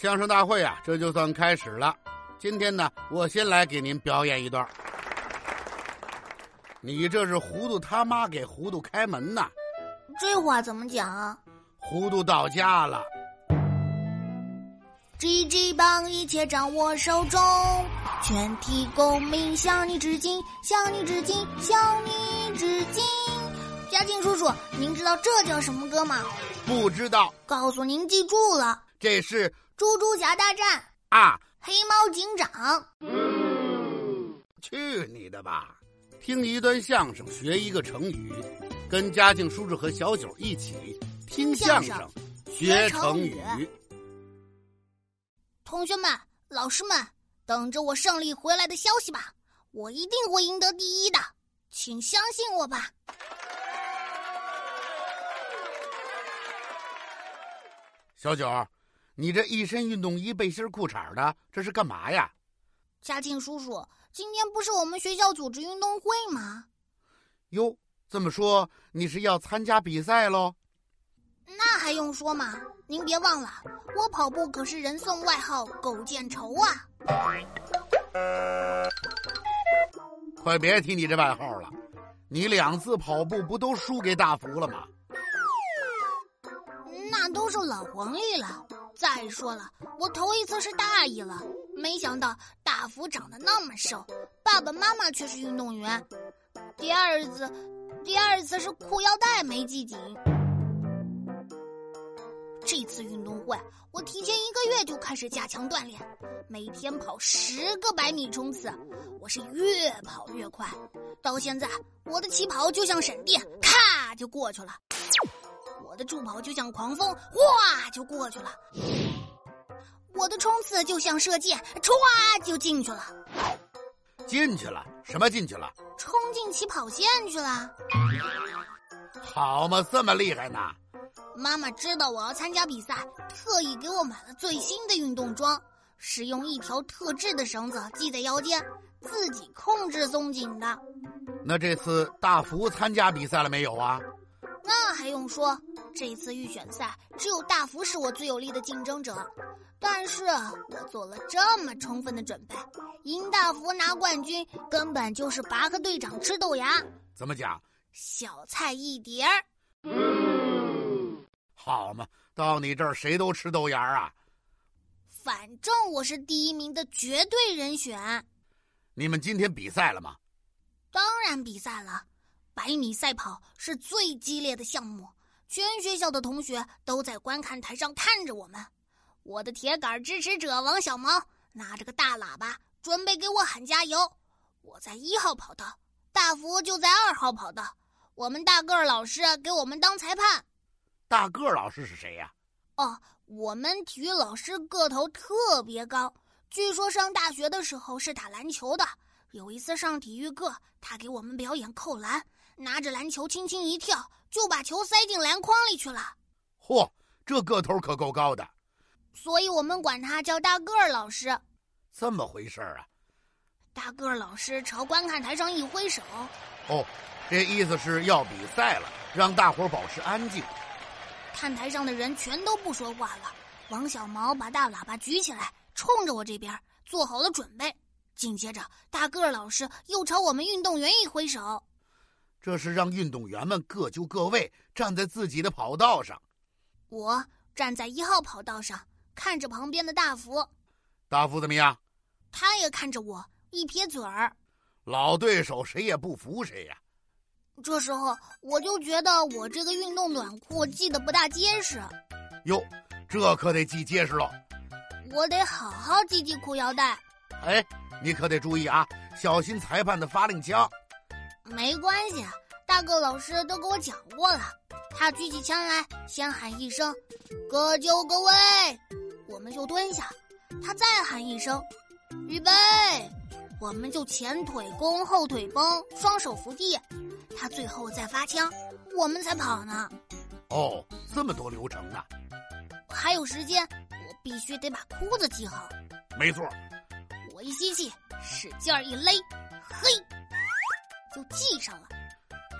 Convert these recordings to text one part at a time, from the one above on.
相声大会啊，这就算开始了。今天呢，我先来给您表演一段。你这是糊涂他妈给糊涂开门呐！这话怎么讲啊？糊涂到家了。GG 棒一切掌握手中，全体公民向你致敬，向你致敬，向你致敬。嘉靖叔叔，您知道这叫什么歌吗？不知道。告诉您，记住了，这是。猪猪侠大战啊！黑猫警长，去你的吧！听一段相声，学一个成语，跟嘉靖叔叔和小九一起听相声，学成语。同学们、老师们，等着我胜利回来的消息吧！我一定会赢得第一的，请相信我吧！小九。你这一身运动衣、背心、裤衩的，这是干嘛呀？嘉庆叔叔，今天不是我们学校组织运动会吗？哟，这么说你是要参加比赛喽？那还用说吗？您别忘了，我跑步可是人送外号“狗见愁”啊！快别提你这外号了，你两次跑步不都输给大福了吗？那都是老黄历了。再说了，我头一次是大意了，没想到大福长得那么瘦，爸爸妈妈却是运动员。第二次，第二次是裤腰带没系紧。这次运动会，我提前一个月就开始加强锻炼，每天跑十个百米冲刺，我是越跑越快，到现在我的起跑就像闪电，咔就过去了。我的助跑就像狂风，哗就过去了；我的冲刺就像射箭，唰就进去了。进去了？什么进去了？冲进起跑线去了。好嘛，这么厉害呢！妈妈知道我要参加比赛，特意给我买了最新的运动装，是用一条特制的绳子系在腰间，自己控制松紧的。那这次大福参加比赛了没有啊？那还用说？这一次预选赛只有大福是我最有力的竞争者，但是我做了这么充分的准备，赢大福拿冠军根本就是拔个队长吃豆芽。怎么讲？小菜一碟儿。好嘛，到你这儿谁都吃豆芽啊？反正我是第一名的绝对人选。你们今天比赛了吗？当然比赛了，百米赛跑是最激烈的项目。全学校的同学都在观看台上看着我们，我的铁杆支持者王小毛拿着个大喇叭，准备给我喊加油。我在一号跑道，大福就在二号跑道。我们大个儿老师给我们当裁判。大个儿老师是谁呀？哦，我们体育老师个头特别高，据说上大学的时候是打篮球的。有一次上体育课，他给我们表演扣篮。拿着篮球轻轻一跳，就把球塞进篮筐里去了。嚯，这个头可够高的，所以我们管他叫大个儿老师。这么回事啊？大个儿老师朝观看台上一挥手。哦，这意思是要比赛了，让大伙儿保持安静。看台上的人全都不说话了。王小毛把大喇叭举起来，冲着我这边做好了准备。紧接着，大个儿老师又朝我们运动员一挥手。这是让运动员们各就各位，站在自己的跑道上。我站在一号跑道上，看着旁边的大福。大福怎么样？他也看着我，一撇嘴儿。老对手谁也不服谁呀。这时候我就觉得我这个运动短裤系得不大结实。哟，这可得系结实喽。我得好好系系裤腰带。哎，你可得注意啊，小心裁判的发令枪。没关系，大个老师都给我讲过了。他举起枪来，先喊一声“各就各位”，我们就蹲下；他再喊一声“预备”，我们就前腿弓，后腿绷，双手扶地。他最后再发枪，我们才跑呢。哦，这么多流程呢！还有时间，我必须得把裤子系好。没错，我一吸气，使劲儿一勒，嘿。就系上了，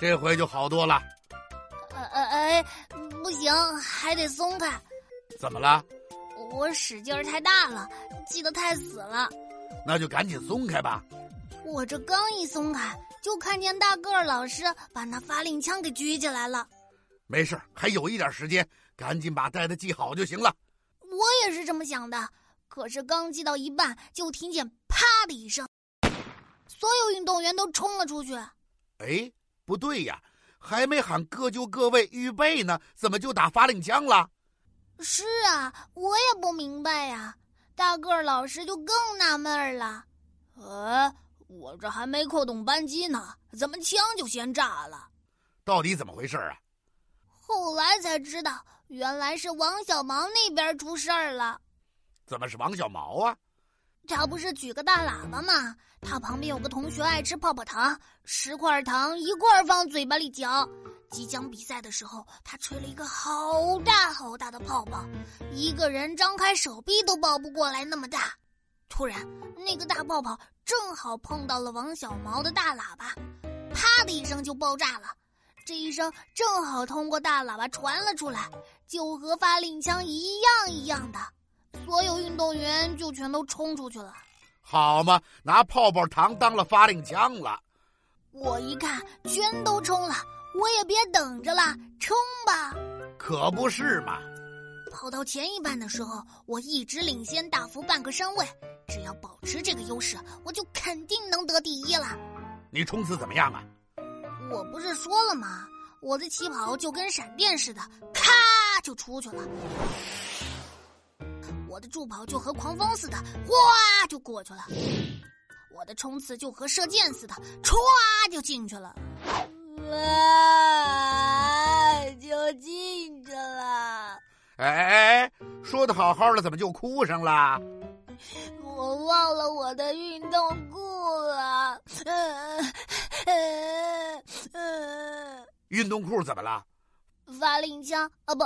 这回就好多了。呃呃哎，不行，还得松开。怎么了？我使劲儿太大了，系得太死了。那就赶紧松开吧。我这刚一松开，就看见大个儿老师把那发令枪给举起来了。没事，还有一点时间，赶紧把带子系好就行了。我也是这么想的，可是刚系到一半，就听见啪的一声，所有运动员都冲了出去。哎，不对呀，还没喊各就各位，预备呢，怎么就打发令枪了？是啊，我也不明白呀。大个儿老师就更纳闷了。呃，我这还没扣动扳机呢，怎么枪就先炸了？到底怎么回事啊？后来才知道，原来是王小毛那边出事儿了。怎么是王小毛啊？他不是举个大喇叭吗？他旁边有个同学爱吃泡泡糖，十块糖一块放嘴巴里嚼。即将比赛的时候，他吹了一个好大好大的泡泡，一个人张开手臂都抱不过来那么大。突然，那个大泡泡正好碰到了王小毛的大喇叭，啪的一声就爆炸了。这一声正好通过大喇叭传了出来，就和发令枪一样一样的。所有运动员就全都冲出去了。好嘛，拿泡泡糖当了发令枪了。我一看，全都冲了。我也别等着了，冲吧！可不是嘛！跑到前一半的时候，我一直领先大幅半个身位。只要保持这个优势，我就肯定能得第一了。你冲刺怎么样啊？我不是说了吗？我的起跑就跟闪电似的，咔就出去了。我的助跑就和狂风似的，哗就过去了。我的冲刺就和射箭似的，歘就进去了。啊！就进去了。哎哎哎，说的好好的，怎么就哭上了？我忘了我的运动裤了。运动裤怎么了？发令枪啊，不，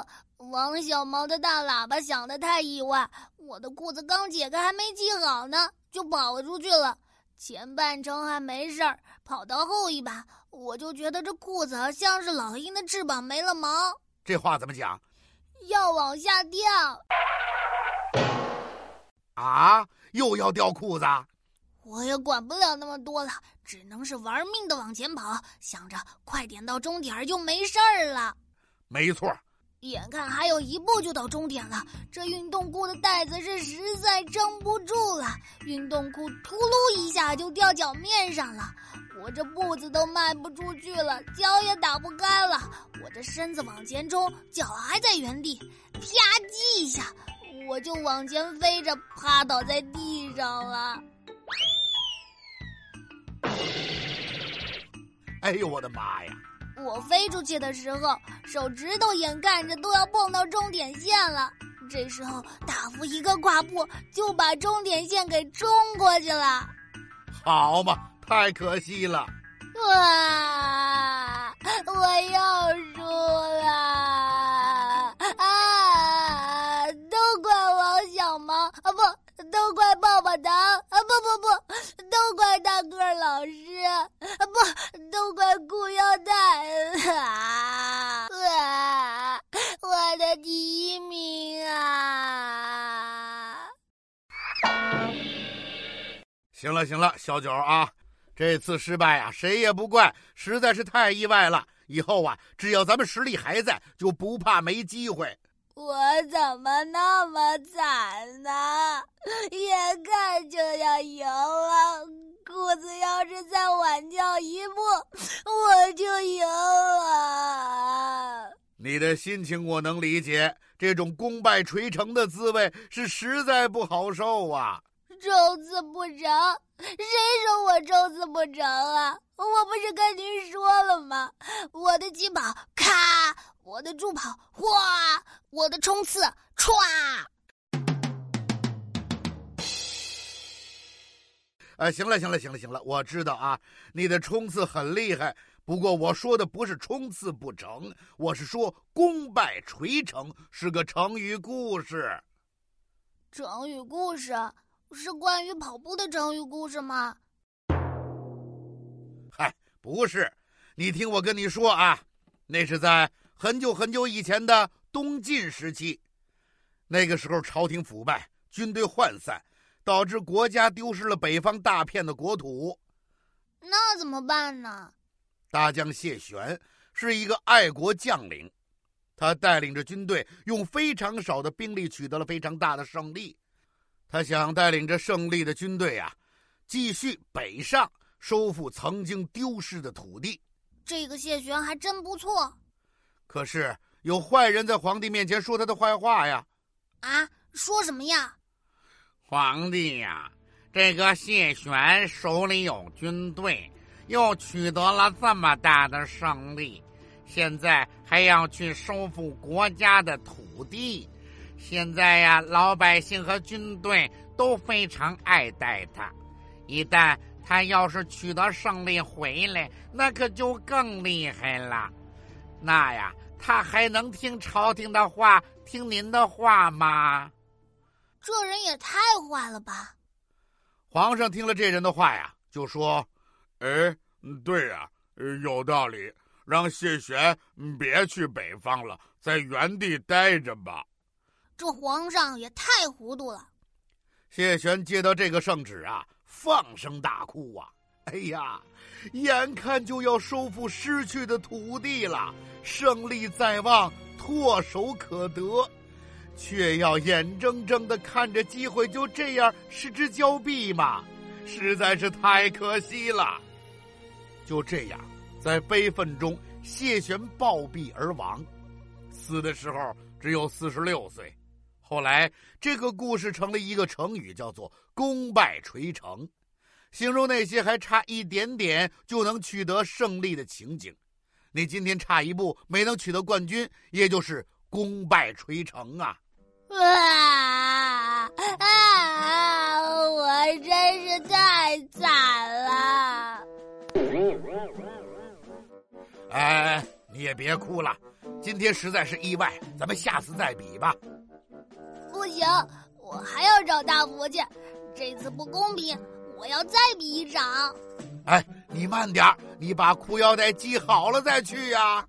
王小毛的大喇叭响的太意外，我的裤子刚解开，还没系好呢，就跑出去了。前半程还没事儿，跑到后一把，我就觉得这裤子像是老鹰的翅膀没了毛。这话怎么讲？要往下掉。啊！又要掉裤子？我也管不了那么多了，只能是玩命的往前跑，想着快点到终点就没事儿了。没错。眼看还有一步就到终点了，这运动裤的带子是实在撑不住了，运动裤秃噜一下就掉脚面上了，我这步子都迈不出去了，脚也打不开了，我这身子往前冲，脚还在原地，啪叽一下，我就往前飞着趴倒在地上了。哎呦我的妈呀！我飞出去的时候，手指头眼看着都要碰到终点线了。这时候，大福一个跨步就把终点线给冲过去了。好嘛，太可惜了！哇，我又输了！啊，都怪王小毛啊，不，都怪棒棒糖啊，不不不，都怪行了行了，小九啊，这次失败啊，谁也不怪，实在是太意外了。以后啊，只要咱们实力还在，就不怕没机会。我怎么那么惨呢？眼看就要赢了，裤子要是再晚掉一步，我就赢了。你的心情我能理解，这种功败垂成的滋味是实在不好受啊。冲刺不成，谁说我冲刺不成啊？我不是跟您说了吗？我的起跑咔，我的助跑哗，我的冲刺歘。哎，行了，行了，行了，行了，我知道啊，你的冲刺很厉害。不过我说的不是冲刺不成，我是说功败垂成是个成语故事。成语故事。是关于跑步的成语故事吗？嗨，不是，你听我跟你说啊，那是在很久很久以前的东晋时期，那个时候朝廷腐败，军队涣散，导致国家丢失了北方大片的国土。那怎么办呢？大将谢玄是一个爱国将领，他带领着军队，用非常少的兵力取得了非常大的胜利。他想带领着胜利的军队啊，继续北上，收复曾经丢失的土地。这个谢玄还真不错。可是有坏人在皇帝面前说他的坏话呀！啊，说什么呀？皇帝呀，这个谢玄手里有军队，又取得了这么大的胜利，现在还要去收复国家的土地。现在呀，老百姓和军队都非常爱戴他。一旦他要是取得胜利回来，那可就更厉害了。那呀，他还能听朝廷的话，听您的话吗？这人也太坏了吧！皇上听了这人的话呀，就说：“哎，对呀，有道理，让谢玄别去北方了，在原地待着吧。”这皇上也太糊涂了。谢玄接到这个圣旨啊，放声大哭啊！哎呀，眼看就要收复失去的土地了，胜利在望，唾手可得，却要眼睁睁的看着机会就这样失之交臂吗？实在是太可惜了。就这样，在悲愤中，谢玄暴毙而亡，死的时候只有四十六岁。后来，这个故事成了一个成语，叫做“功败垂成”，形容那些还差一点点就能取得胜利的情景。你今天差一步没能取得冠军，也就是功败垂成啊！啊啊！我真是太惨了！哎，你也别哭了，今天实在是意外，咱们下次再比吧。不行，我还要找大福去。这次不公平，我要再比一场。哎，你慢点你把裤腰带系好了再去呀。